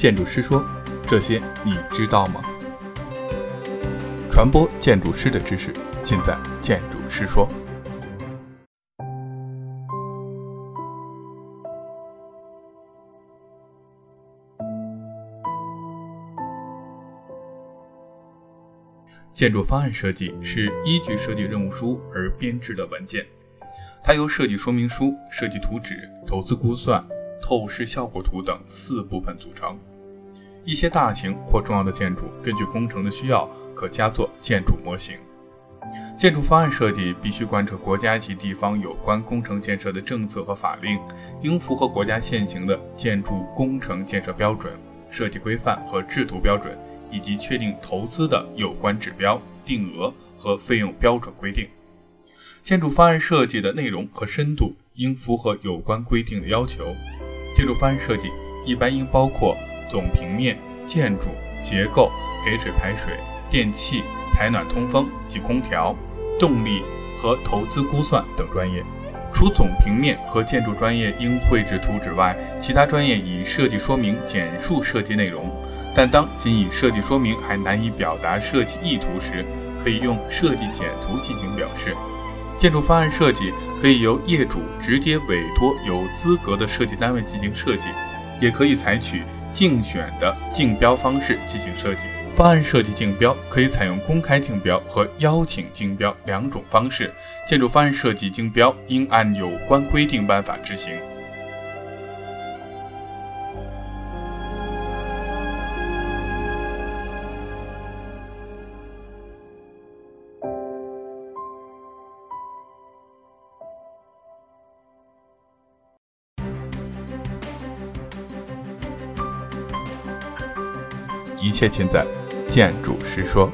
建筑师说：“这些你知道吗？”传播建筑师的知识，尽在建筑师说。建筑方案设计是依据设计任务书而编制的文件，它由设计说明书、设计图纸、投资估算、透视效果图等四部分组成。一些大型或重要的建筑，根据工程的需要，可加做建筑模型。建筑方案设计必须贯彻国家及地方有关工程建设的政策和法令，应符合国家现行的建筑工程建设标准、设计规范和制图标准，以及确定投资的有关指标、定额和费用标准规定。建筑方案设计的内容和深度应符合有关规定的要求。建筑方案设计一般应包括。总平面、建筑结构、给水排水、电气、采暖通风及空调、动力和投资估算等专业。除总平面和建筑专业应绘制图纸外，其他专业以设计说明简述设计内容。但当仅以设计说明还难以表达设计意图时，可以用设计简图进行表示。建筑方案设计可以由业主直接委托有资格的设计单位进行设计，也可以采取。竞选的竞标方式进行设计方案设计竞标可以采用公开竞标和邀请竞标两种方式。建筑方案设计竞标应按有关规定办法执行。一切尽在建筑师说。